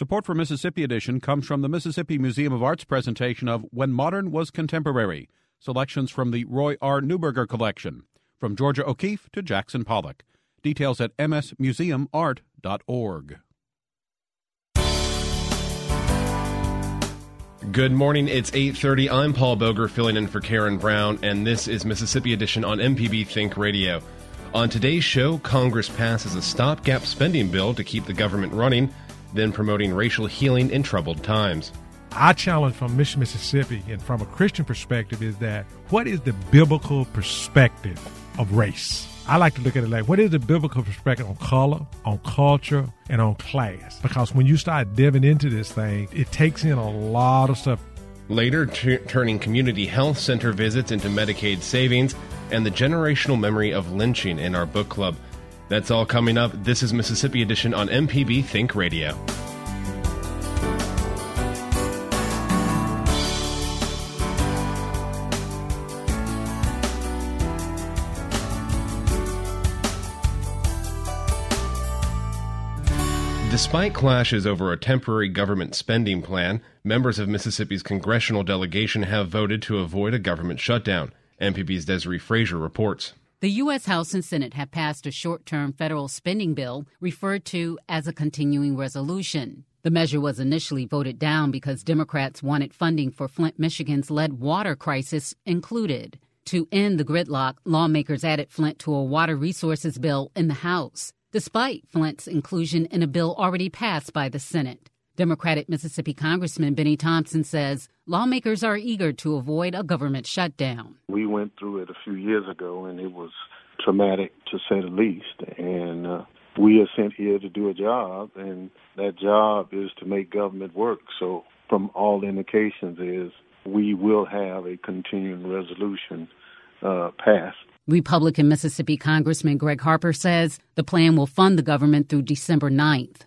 Support for Mississippi Edition comes from the Mississippi Museum of Art's presentation of When Modern Was Contemporary, selections from the Roy R. Neuberger collection, from Georgia O'Keeffe to Jackson Pollock. Details at msmuseumart.org. Good morning. It's 8:30. I'm Paul Boger filling in for Karen Brown and this is Mississippi Edition on MPB Think Radio. On today's show, Congress passes a stopgap spending bill to keep the government running, then promoting racial healing in troubled times. Our challenge from Mission Mississippi and from a Christian perspective is that what is the biblical perspective of race? I like to look at it like what is the biblical perspective on color, on culture, and on class? Because when you start diving into this thing, it takes in a lot of stuff. Later, t- turning community health center visits into Medicaid savings and the generational memory of lynching in our book club. That's all coming up. This is Mississippi Edition on MPB Think Radio. Despite clashes over a temporary government spending plan, members of Mississippi's congressional delegation have voted to avoid a government shutdown. MPB's Desare Frazier reports. The U.S. House and Senate have passed a short term federal spending bill referred to as a continuing resolution. The measure was initially voted down because Democrats wanted funding for Flint, Michigan's lead water crisis included. To end the gridlock, lawmakers added Flint to a water resources bill in the House despite Flint's inclusion in a bill already passed by the Senate. Democratic Mississippi Congressman Bennie Thompson says lawmakers are eager to avoid a government shutdown. We went through it a few years ago, and it was traumatic to say the least. And uh, we are sent here to do a job, and that job is to make government work. So, from all indications, is we will have a continuing resolution uh, passed Republican Mississippi Congressman Greg Harper says the plan will fund the government through December 9th.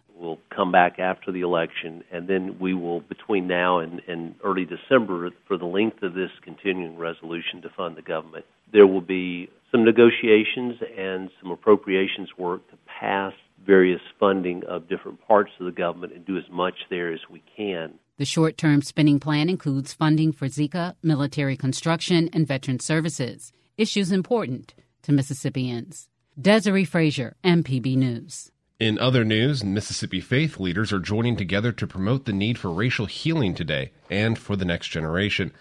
Come back after the election, and then we will, between now and, and early December, for the length of this continuing resolution to fund the government, there will be some negotiations and some appropriations work to pass various funding of different parts of the government and do as much there as we can. The short term spending plan includes funding for Zika, military construction, and veteran services issues important to Mississippians. Desare Frazier, MPB News. In other news, Mississippi faith leaders are joining together to promote the need for racial healing today and for the next generation.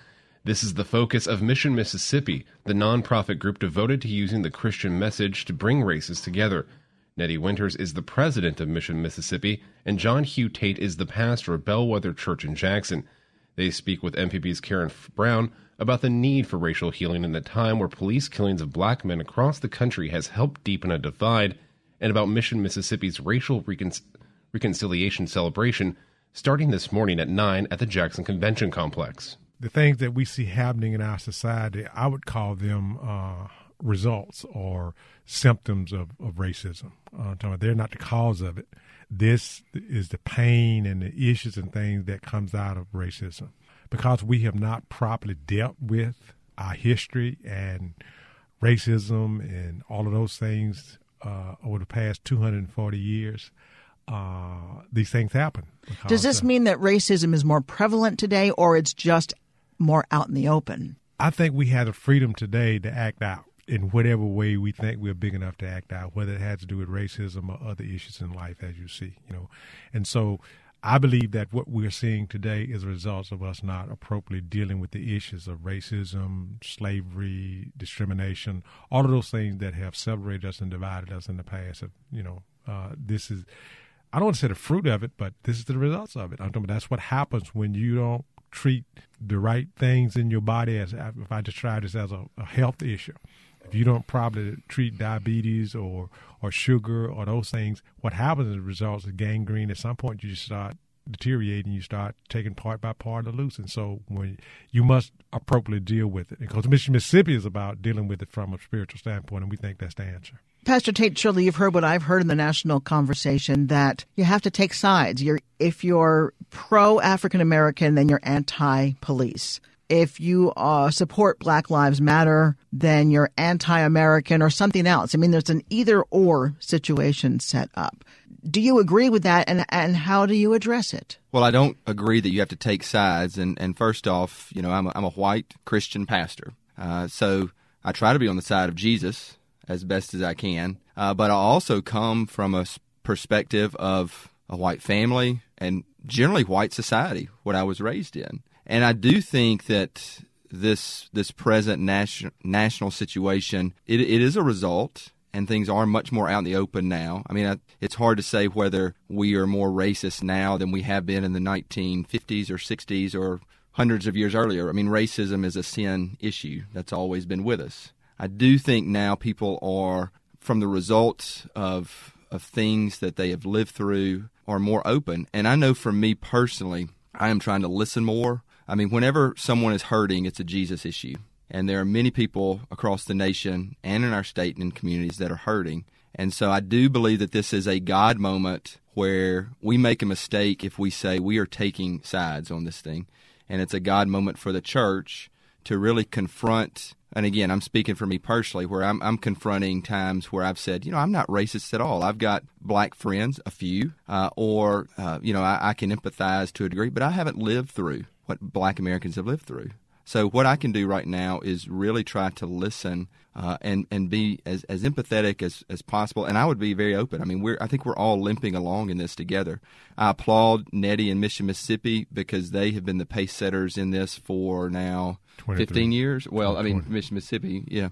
This is the focus of Mission Mississippi, the nonprofit group devoted to using the Christian message to bring races together. Neddie Winters is the president of Mission Mississippi, and John Hugh Tate is the pastor of Bellwether Church in Jackson. They speak with MPB's Karen Brown about the need for racial healing in a time where police killings of black men across the country has helped deepen a divide, and about Mission Mississippi's racial recon- reconciliation celebration starting this morning at 9 at the Jackson Convention Complex. The things that we see happening in our society, I would call them uh, results or symptoms of, of racism. Uh, they're not the cause of it. This is the pain and the issues and things that comes out of racism because we have not properly dealt with our history and racism and all of those things uh, over the past 240 years. Uh, these things happen. Does this mean that racism is more prevalent today or it's just more out in the open? I think we have the freedom today to act out in whatever way we think we're big enough to act out, whether it has to do with racism or other issues in life, as you see, you know. And so I believe that what we're seeing today is a result of us not appropriately dealing with the issues of racism, slavery, discrimination, all of those things that have separated us and divided us in the past. You know, uh, this is, I don't want to say the fruit of it, but this is the results of it. I'm talking about that's what happens when you don't treat the right things in your body as, if I describe this as a, a health issue if you don't properly treat diabetes or or sugar or those things, what happens as a result is gangrene. At some point, you just start deteriorating. You start taking part by part of loose, and so when you must appropriately deal with it. Because Mississippi is about dealing with it from a spiritual standpoint, and we think that's the answer. Pastor Tate Shirley, you've heard what I've heard in the national conversation that you have to take sides. You're if you're pro African American, then you're anti police if you uh, support Black Lives Matter, then you're anti American or something else. I mean, there's an either or situation set up. Do you agree with that, and, and how do you address it? Well, I don't agree that you have to take sides. And, and first off, you know, I'm a, I'm a white Christian pastor. Uh, so I try to be on the side of Jesus as best as I can. Uh, but I also come from a perspective of a white family and generally white society, what I was raised in. And I do think that this this present national national situation it, it is a result and things are much more out in the open now. I mean, it's hard to say whether we are more racist now than we have been in the 1950s or 60s or hundreds of years earlier. I mean, racism is a sin issue that's always been with us. I do think now people are, from the results of of things that they have lived through, are more open. And I know for me personally, I am trying to listen more. I mean, whenever someone is hurting, it's a Jesus issue. And there are many people across the nation and in our state and in communities that are hurting. And so I do believe that this is a God moment where we make a mistake if we say we are taking sides on this thing. And it's a God moment for the church to really confront. And again, I'm speaking for me personally, where I'm, I'm confronting times where I've said, you know, I'm not racist at all. I've got black friends, a few, uh, or, uh, you know, I, I can empathize to a degree, but I haven't lived through what black Americans have lived through. So what I can do right now is really try to listen uh, and and be as, as empathetic as, as possible. And I would be very open. I mean, we're I think we're all limping along in this together. I applaud Neddie and Mission Mississippi because they have been the pace setters in this for now fifteen years. Well, I mean, Mission Mississippi, yeah.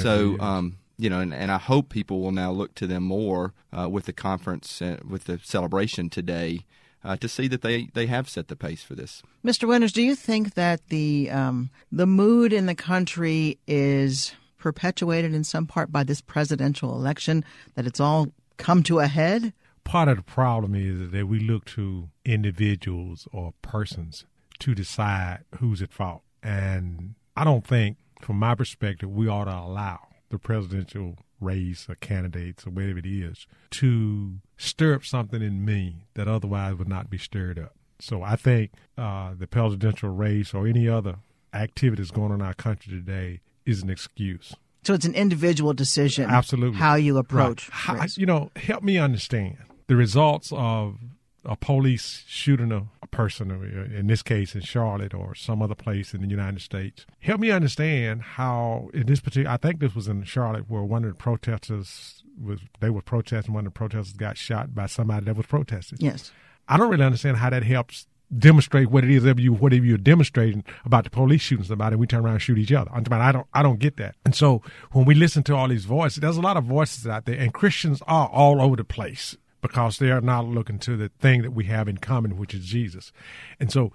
So. Um, you know, and, and I hope people will now look to them more uh, with the conference, uh, with the celebration today, uh, to see that they, they have set the pace for this. Mr. Winters, do you think that the um, the mood in the country is perpetuated in some part by this presidential election? That it's all come to a head? Part of the problem is that we look to individuals or persons to decide who's at fault, and I don't think, from my perspective, we ought to allow the presidential race or candidates or whatever it is to stir up something in me that otherwise would not be stirred up. So I think uh, the presidential race or any other activities going on in our country today is an excuse. So it's an individual decision. Absolutely. How you approach. Right. How, you know, help me understand the results of a police shooting a, person, in this case in Charlotte or some other place in the United States. Help me understand how, in this particular, I think this was in Charlotte, where one of the protesters was, they were protesting, one of the protesters got shot by somebody that was protesting. Yes. I don't really understand how that helps demonstrate what it is that you whatever you're demonstrating about the police shooting somebody and we turn around and shoot each other. I don't I don't get that. And so when we listen to all these voices, there's a lot of voices out there and Christians are all over the place because they are not looking to the thing that we have in common, which is Jesus. And so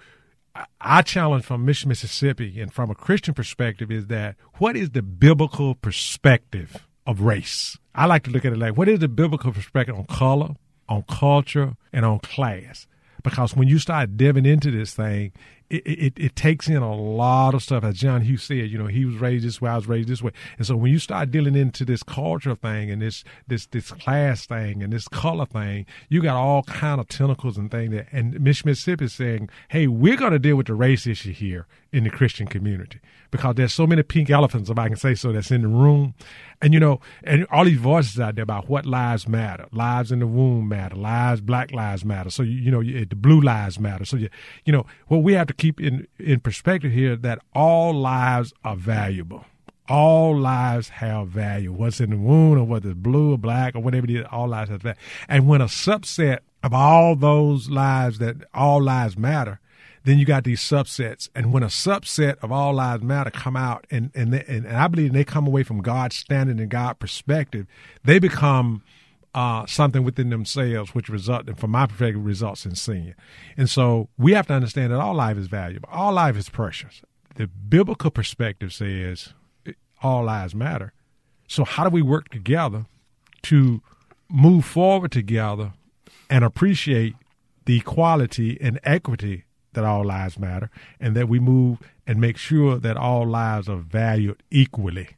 I challenge from Mission Mississippi and from a Christian perspective is that what is the biblical perspective of race? I like to look at it like what is the biblical perspective on color, on culture, and on class? Because when you start diving into this thing, it, it, it, takes in a lot of stuff. As John Hughes said, you know, he was raised this way, I was raised this way. And so when you start dealing into this culture thing and this this this class thing and this color thing, you got all kind of tentacles and things that and Mississippi is saying, hey, we're gonna deal with the race issue here in the Christian community because there's so many pink elephants, if I can say so, that's in the room. And, you know, and all these voices out there about what lives matter. Lives in the womb matter. Lives, black lives matter. So, you, you know, the blue lives matter. So, you, you know, what we have to keep in, in perspective here that all lives are valuable. All lives have value. What's in the wound or whether it's blue or black or whatever it is, all lives have value. And when a subset of all those lives that all lives matter, then you got these subsets. And when a subset of all lives matter come out, and and, they, and, I believe they come away from God's standing and God perspective, they become uh, something within themselves, which result, from my perspective, results in sin. And so we have to understand that all life is valuable. All life is precious. The biblical perspective says all lives matter. So how do we work together to move forward together and appreciate the equality and equity that all lives matter and that we move and make sure that all lives are valued equally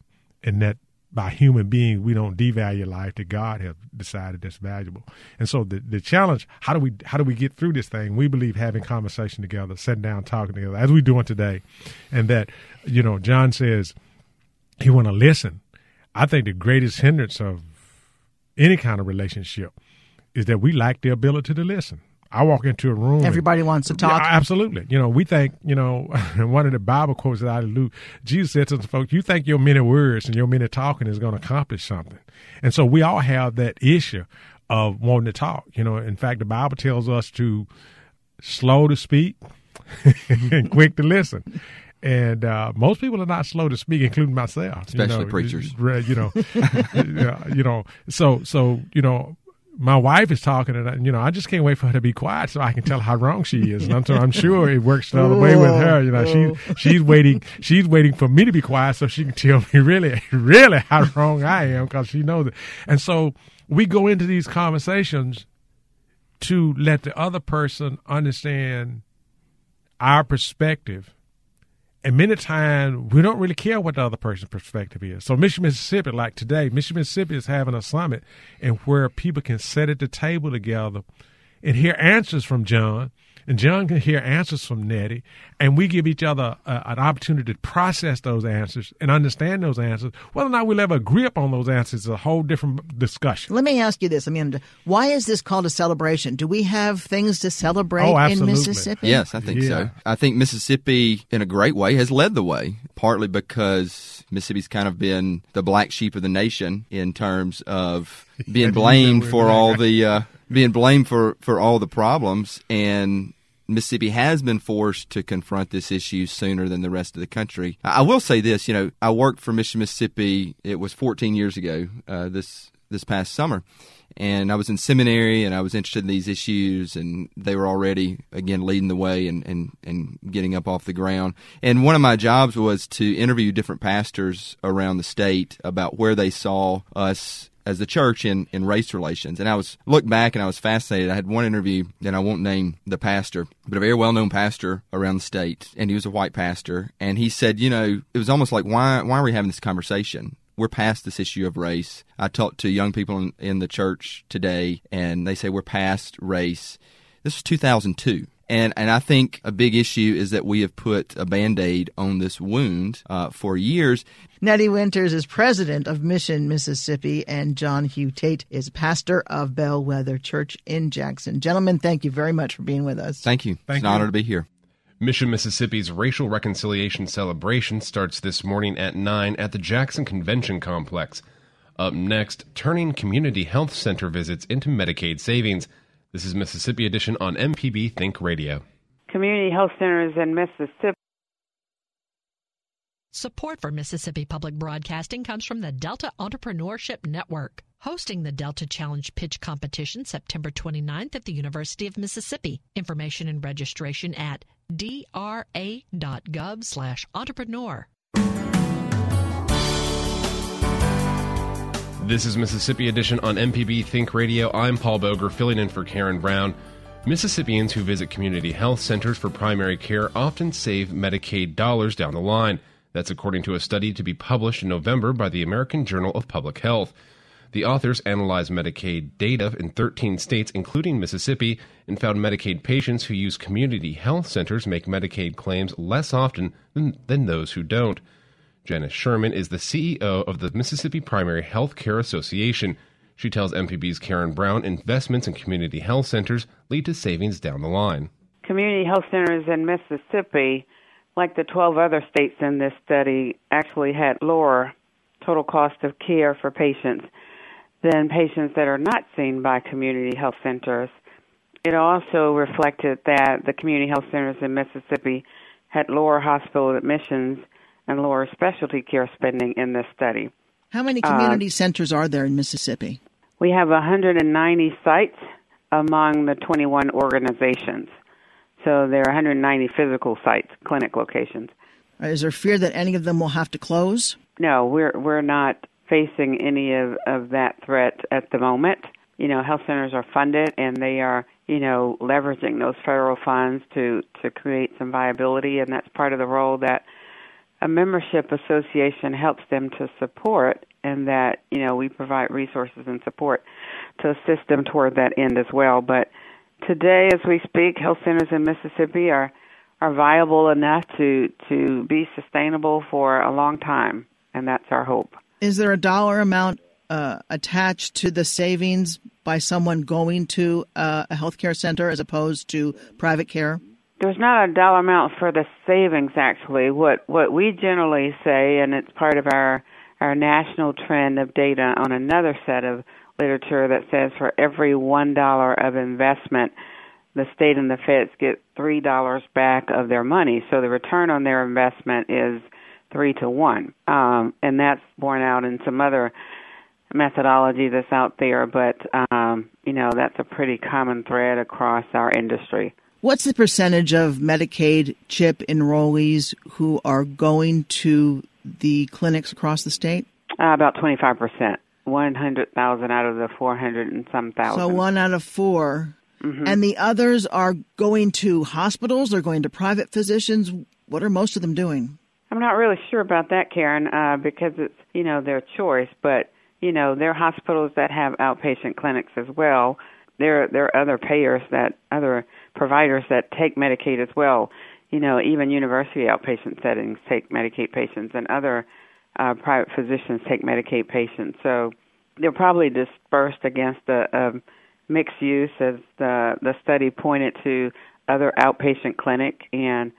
and that by human beings we don't devalue life that God has decided that's valuable. And so the, the challenge, how do we how do we get through this thing? We believe having conversation together, sitting down, talking together, as we're doing today. And that, you know, John says he wanna listen. I think the greatest hindrance of any kind of relationship is that we lack the ability to listen. I walk into a room. Everybody and, wants to talk. Yeah, absolutely. You know, we think, you know, one of the Bible quotes that I Luke, Jesus said to the folks, you think your many words and your many talking is going to accomplish something. And so we all have that issue of wanting to talk. You know, in fact, the Bible tells us to slow to speak and quick to listen. And uh, most people are not slow to speak, including myself. Especially you know, preachers. You know, you know, so so you know, my wife is talking, and you know, I just can't wait for her to be quiet so I can tell how wrong she is. And I'm, I'm sure it works the other way with her. You know, she she's waiting, she's waiting for me to be quiet so she can tell me really, really how wrong I am because she knows it. And so we go into these conversations to let the other person understand our perspective and many times we don't really care what the other person's perspective is. So Mission, Mississippi, like today, Mission, Mississippi is having a summit and where people can sit at the table together and hear answers from John and John can hear answers from Neddie, and we give each other uh, an opportunity to process those answers and understand those answers. Whether or not we'll ever agree upon those answers is a whole different discussion. Let me ask you this: I mean, why is this called a celebration? Do we have things to celebrate oh, in Mississippi? Yes, I think yeah. so. I think Mississippi, in a great way, has led the way, partly because Mississippi's kind of been the black sheep of the nation in terms of being blamed for all the. Uh, being blamed for, for all the problems and Mississippi has been forced to confront this issue sooner than the rest of the country. I will say this, you know, I worked for Mission Mississippi. It was 14 years ago. Uh, this this past summer, and I was in seminary and I was interested in these issues, and they were already again leading the way and and and getting up off the ground. And one of my jobs was to interview different pastors around the state about where they saw us as the church in, in race relations. And I was looked back and I was fascinated. I had one interview, and I won't name the pastor, but a very well known pastor around the state, and he was a white pastor. And he said, you know, it was almost like why why are we having this conversation? We're past this issue of race. I talked to young people in, in the church today, and they say we're past race. This was 2002. And and I think a big issue is that we have put a band aid on this wound uh, for years. Neddie Winters is president of Mission Mississippi, and John Hugh Tate is pastor of Bellwether Church in Jackson. Gentlemen, thank you very much for being with us. Thank you. Thank it's you. an honor to be here. Mission Mississippi's racial reconciliation celebration starts this morning at 9 at the Jackson Convention Complex. Up next, turning community health center visits into Medicaid savings. This is Mississippi Edition on MPB Think Radio. Community health centers in Mississippi. Support for Mississippi Public Broadcasting comes from the Delta Entrepreneurship Network, hosting the Delta Challenge Pitch Competition September 29th at the University of Mississippi. Information and registration at dra.gov/entrepreneur. This is Mississippi Edition on MPB Think Radio. I'm Paul Boger, filling in for Karen Brown. Mississippians who visit community health centers for primary care often save Medicaid dollars down the line. That's according to a study to be published in November by the American Journal of Public Health. The authors analyzed Medicaid data in 13 states, including Mississippi, and found Medicaid patients who use community health centers make Medicaid claims less often than, than those who don't. Janice Sherman is the CEO of the Mississippi Primary Health Care Association. She tells MPB's Karen Brown investments in community health centers lead to savings down the line. Community health centers in Mississippi like the 12 other states in this study, actually had lower total cost of care for patients than patients that are not seen by community health centers. It also reflected that the community health centers in Mississippi had lower hospital admissions and lower specialty care spending in this study. How many community uh, centers are there in Mississippi? We have 190 sites among the 21 organizations. So there are 190 physical sites, clinic locations. Is there fear that any of them will have to close? No, we're we're not facing any of, of that threat at the moment. You know, health centers are funded and they are, you know, leveraging those federal funds to to create some viability and that's part of the role that a membership association helps them to support and that, you know, we provide resources and support to assist them toward that end as well. But today as we speak, health centers in Mississippi are are viable enough to to be sustainable for a long time and that's our hope. Is there a dollar amount uh, attached to the savings by someone going to uh, a healthcare center as opposed to private care? There's not a dollar amount for the savings actually. What what we generally say, and it's part of our our national trend of data on another set of literature that says for every one dollar of investment, the state and the feds get three dollars back of their money. So the return on their investment is three to one, um, and that's borne out in some other methodology that's out there. But um, you know, that's a pretty common thread across our industry. What's the percentage of Medicaid CHIP enrollees who are going to the clinics across the state? Uh, about twenty five percent. One hundred thousand out of the four hundred and some thousand. So one out of 4 mm-hmm. And the others are going to hospitals, they're going to private physicians. What are most of them doing? I'm not really sure about that, Karen, uh, because it's you know their choice. But you know there are hospitals that have outpatient clinics as well. There there are other payers that other providers that take Medicaid as well. You know even university outpatient settings take Medicaid patients, and other uh, private physicians take Medicaid patients. So they're probably dispersed against a, a mixed use, as the the study pointed to other outpatient clinic and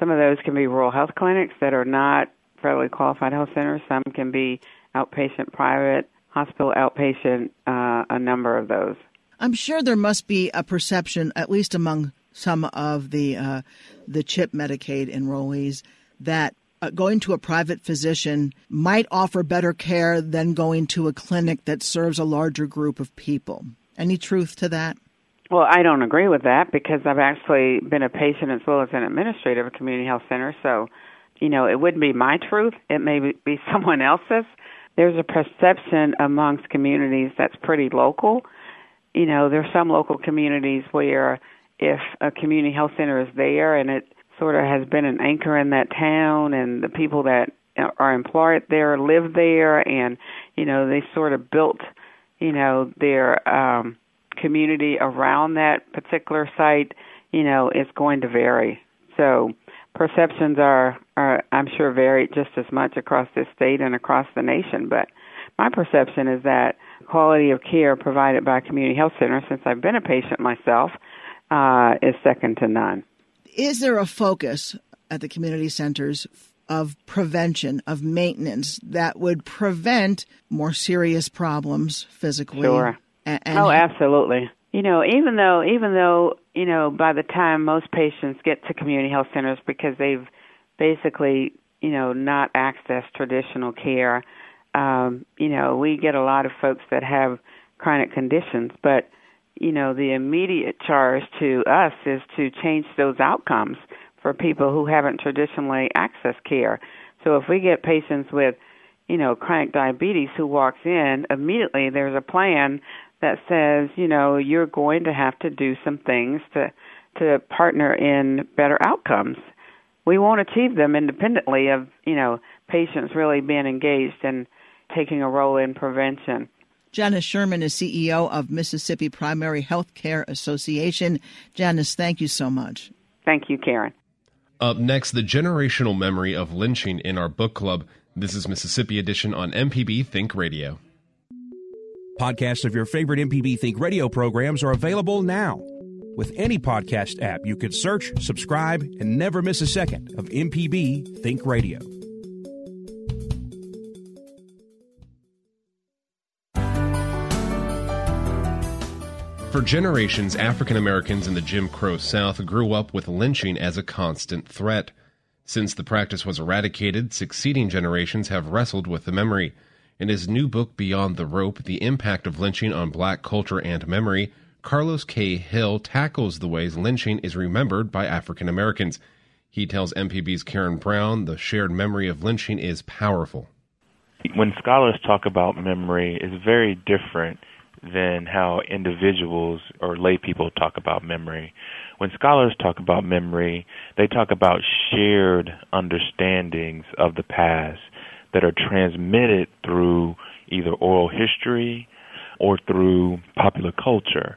some of those can be rural health clinics that are not federally qualified health centers. Some can be outpatient, private, hospital outpatient, uh, a number of those. I'm sure there must be a perception, at least among some of the uh, the CHIP Medicaid enrollees, that uh, going to a private physician might offer better care than going to a clinic that serves a larger group of people. Any truth to that? Well, I don't agree with that because I've actually been a patient as well as an administrator of a community health center. So, you know, it wouldn't be my truth. It may be someone else's. There's a perception amongst communities that's pretty local. You know, there's some local communities where if a community health center is there and it sort of has been an anchor in that town and the people that are employed there live there and, you know, they sort of built, you know, their um community around that particular site, you know, is going to vary. So perceptions are, are I'm sure vary just as much across this state and across the nation. But my perception is that quality of care provided by community health center, since I've been a patient myself, uh, is second to none. Is there a focus at the community centers of prevention, of maintenance that would prevent more serious problems physically sure. And, and oh, absolutely. You know, even though even though you know by the time most patients get to community health centers because they've basically you know not accessed traditional care, um, you know we get a lot of folks that have chronic conditions, but you know the immediate charge to us is to change those outcomes for people who haven't traditionally accessed care. So if we get patients with you know chronic diabetes who walks in immediately there's a plan that says, you know, you're going to have to do some things to to partner in better outcomes. We won't achieve them independently of, you know, patients really being engaged and taking a role in prevention. Janice Sherman is CEO of Mississippi Primary Health Care Association. Janice, thank you so much. Thank you, Karen. Up next, the generational memory of lynching in our book club. This is Mississippi Edition on MPB Think Radio. Podcasts of your favorite MPB Think radio programs are available now. With any podcast app, you can search, subscribe, and never miss a second of MPB Think Radio. For generations, African Americans in the Jim Crow South grew up with lynching as a constant threat. Since the practice was eradicated, succeeding generations have wrestled with the memory. In his new book, Beyond the Rope The Impact of Lynching on Black Culture and Memory, Karlos K. Hill tackles the ways lynching is remembered by African Americans. He tells MPB's Karen Brown the shared memory of lynching is powerful. When scholars talk about memory, it's very different than how individuals or lay people talk about memory. When scholars talk about memory, they talk about shared understandings of the past that are transmitted through either oral history or through popular culture.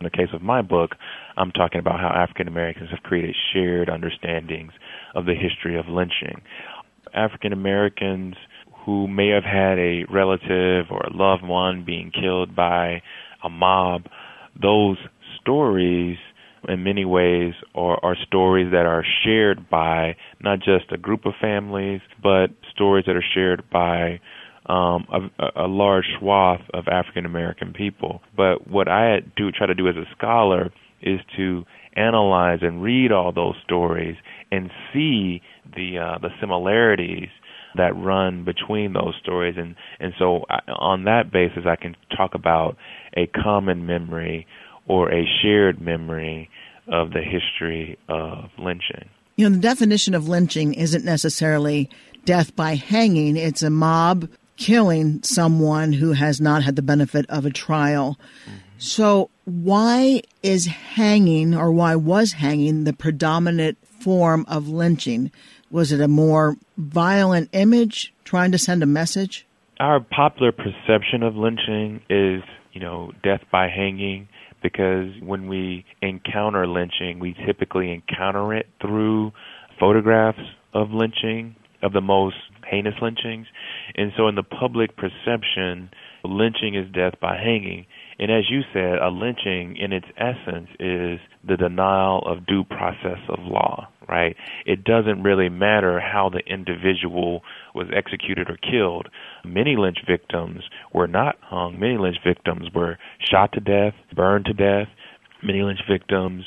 In the case of my book, I'm talking about how African Americans have created shared understandings of the history of lynching. African Americans who may have had a relative or a loved one being killed by a mob, those stories in many ways are, are stories that are shared by not just a group of families, but stories that are shared by um, a, a large swath of African American people. But what I do try to do as a scholar is to analyze and read all those stories and see the uh, the similarities that run between those stories and and so I, on that basis I can talk about a common memory or a shared memory of the history of lynching. You know, the definition of lynching isn't necessarily death by hanging, it's a mob killing someone who has not had the benefit of a trial. Mm-hmm. So, why is hanging or why was hanging the predominant form of lynching? Was it a more violent image trying to send a message? Our popular perception of lynching is, you know, death by hanging because when we encounter lynching, we typically encounter it through photographs of lynching, of the most heinous lynchings. And so, in the public perception, lynching is death by hanging. And as you said, a lynching in its essence is the denial of due process of law, right? It doesn't really matter how the individual was executed or killed. Many lynch victims were not hung. Many lynch victims were shot to death, burned to death. Many lynch victims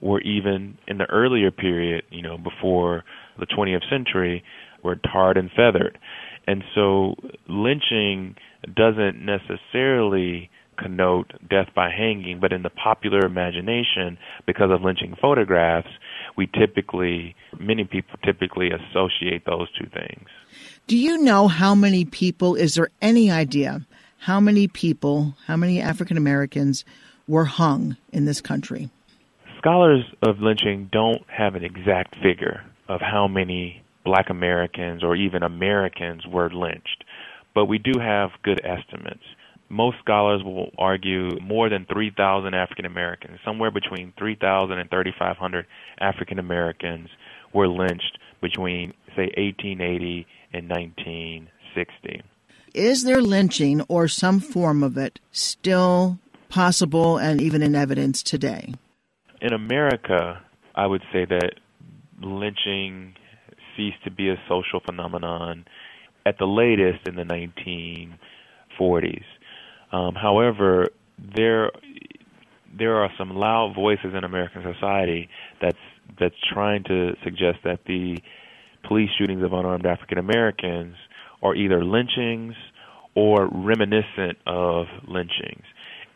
were even in the earlier period, you know, before the 20th century, were tarred and feathered. And so lynching doesn't necessarily connote death by hanging, but in the popular imagination, because of lynching photographs, we typically, many people typically associate those two things. Do you know how many people, is there any idea how many people, how many African Americans were hung in this country? Scholars of lynching don't have an exact figure of how many black Americans or even Americans were lynched, but we do have good estimates most scholars will argue more than 3,000 African Americans, somewhere between 3,000 and 3,500 African Americans were lynched between, say, 1880 and 1960. Is there lynching or some form of it still possible and even in evidence today? In America, I would say that lynching ceased to be a social phenomenon at the latest in the 1940s. Um, however, there there are some loud voices in American society that's that's trying to suggest that the police shootings of unarmed African Americans are either lynchings or reminiscent of lynchings.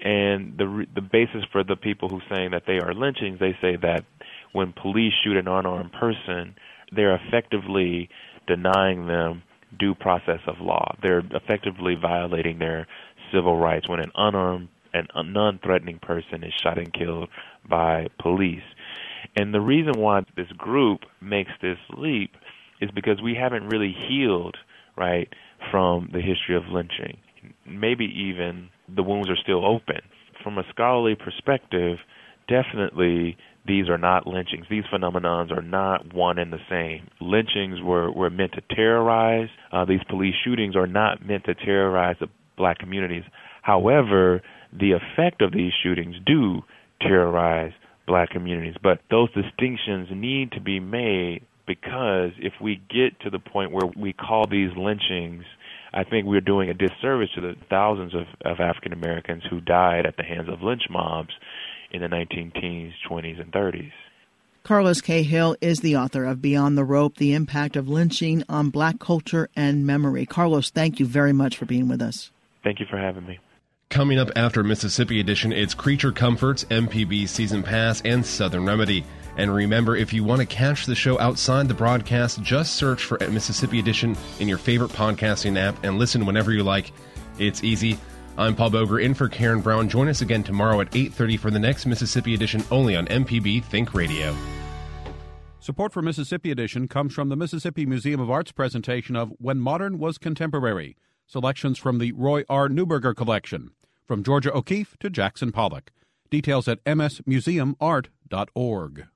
And the the basis for the people who saying that they are lynchings, they say that when police shoot an unarmed person, they're effectively denying them due process of law. They're effectively violating their civil rights when an unarmed and a non-threatening person is shot and killed by police. And the reason why this group makes this leap is because we haven't really healed, right, from the history of lynching. Maybe even the wounds are still open. From a scholarly perspective, definitely these are not lynchings. These phenomenons are not one and the same. Lynchings were, were meant to terrorize. Uh, these police shootings are not meant to terrorize the black communities. However, the effect of these shootings do terrorize black communities. But those distinctions need to be made because if we get to the point where we call these lynchings I think we're doing a disservice to the thousands of, of African Americans who died at the hands of lynch mobs in the 19 teens, 20s, and 30s. Karlos K. Hill is the author of Beyond the Rope The Impact of Lynching on Black Culture and Memory. Karlos, thank you very much for being with us. Thank you for having me. Coming up after Mississippi Edition, it's Creature Comforts, MPB Season Pass, and Southern Remedy. And remember, if you want to catch the show outside the broadcast, just search for Mississippi Edition in your favorite podcasting app and listen whenever you like. It's easy. I'm Paul Boger in for Karen Brown. Join us again tomorrow at 8:30 for the next Mississippi Edition only on MPB Think Radio. Support for Mississippi Edition comes from the Mississippi Museum of Art's presentation of When Modern Was Contemporary, selections from the Roy R. Neuberger collection, from Georgia O'Keeffe to Jackson Pollock. Details at msmuseumart.org.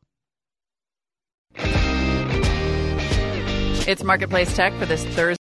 It's Marketplace Tech for this Thursday.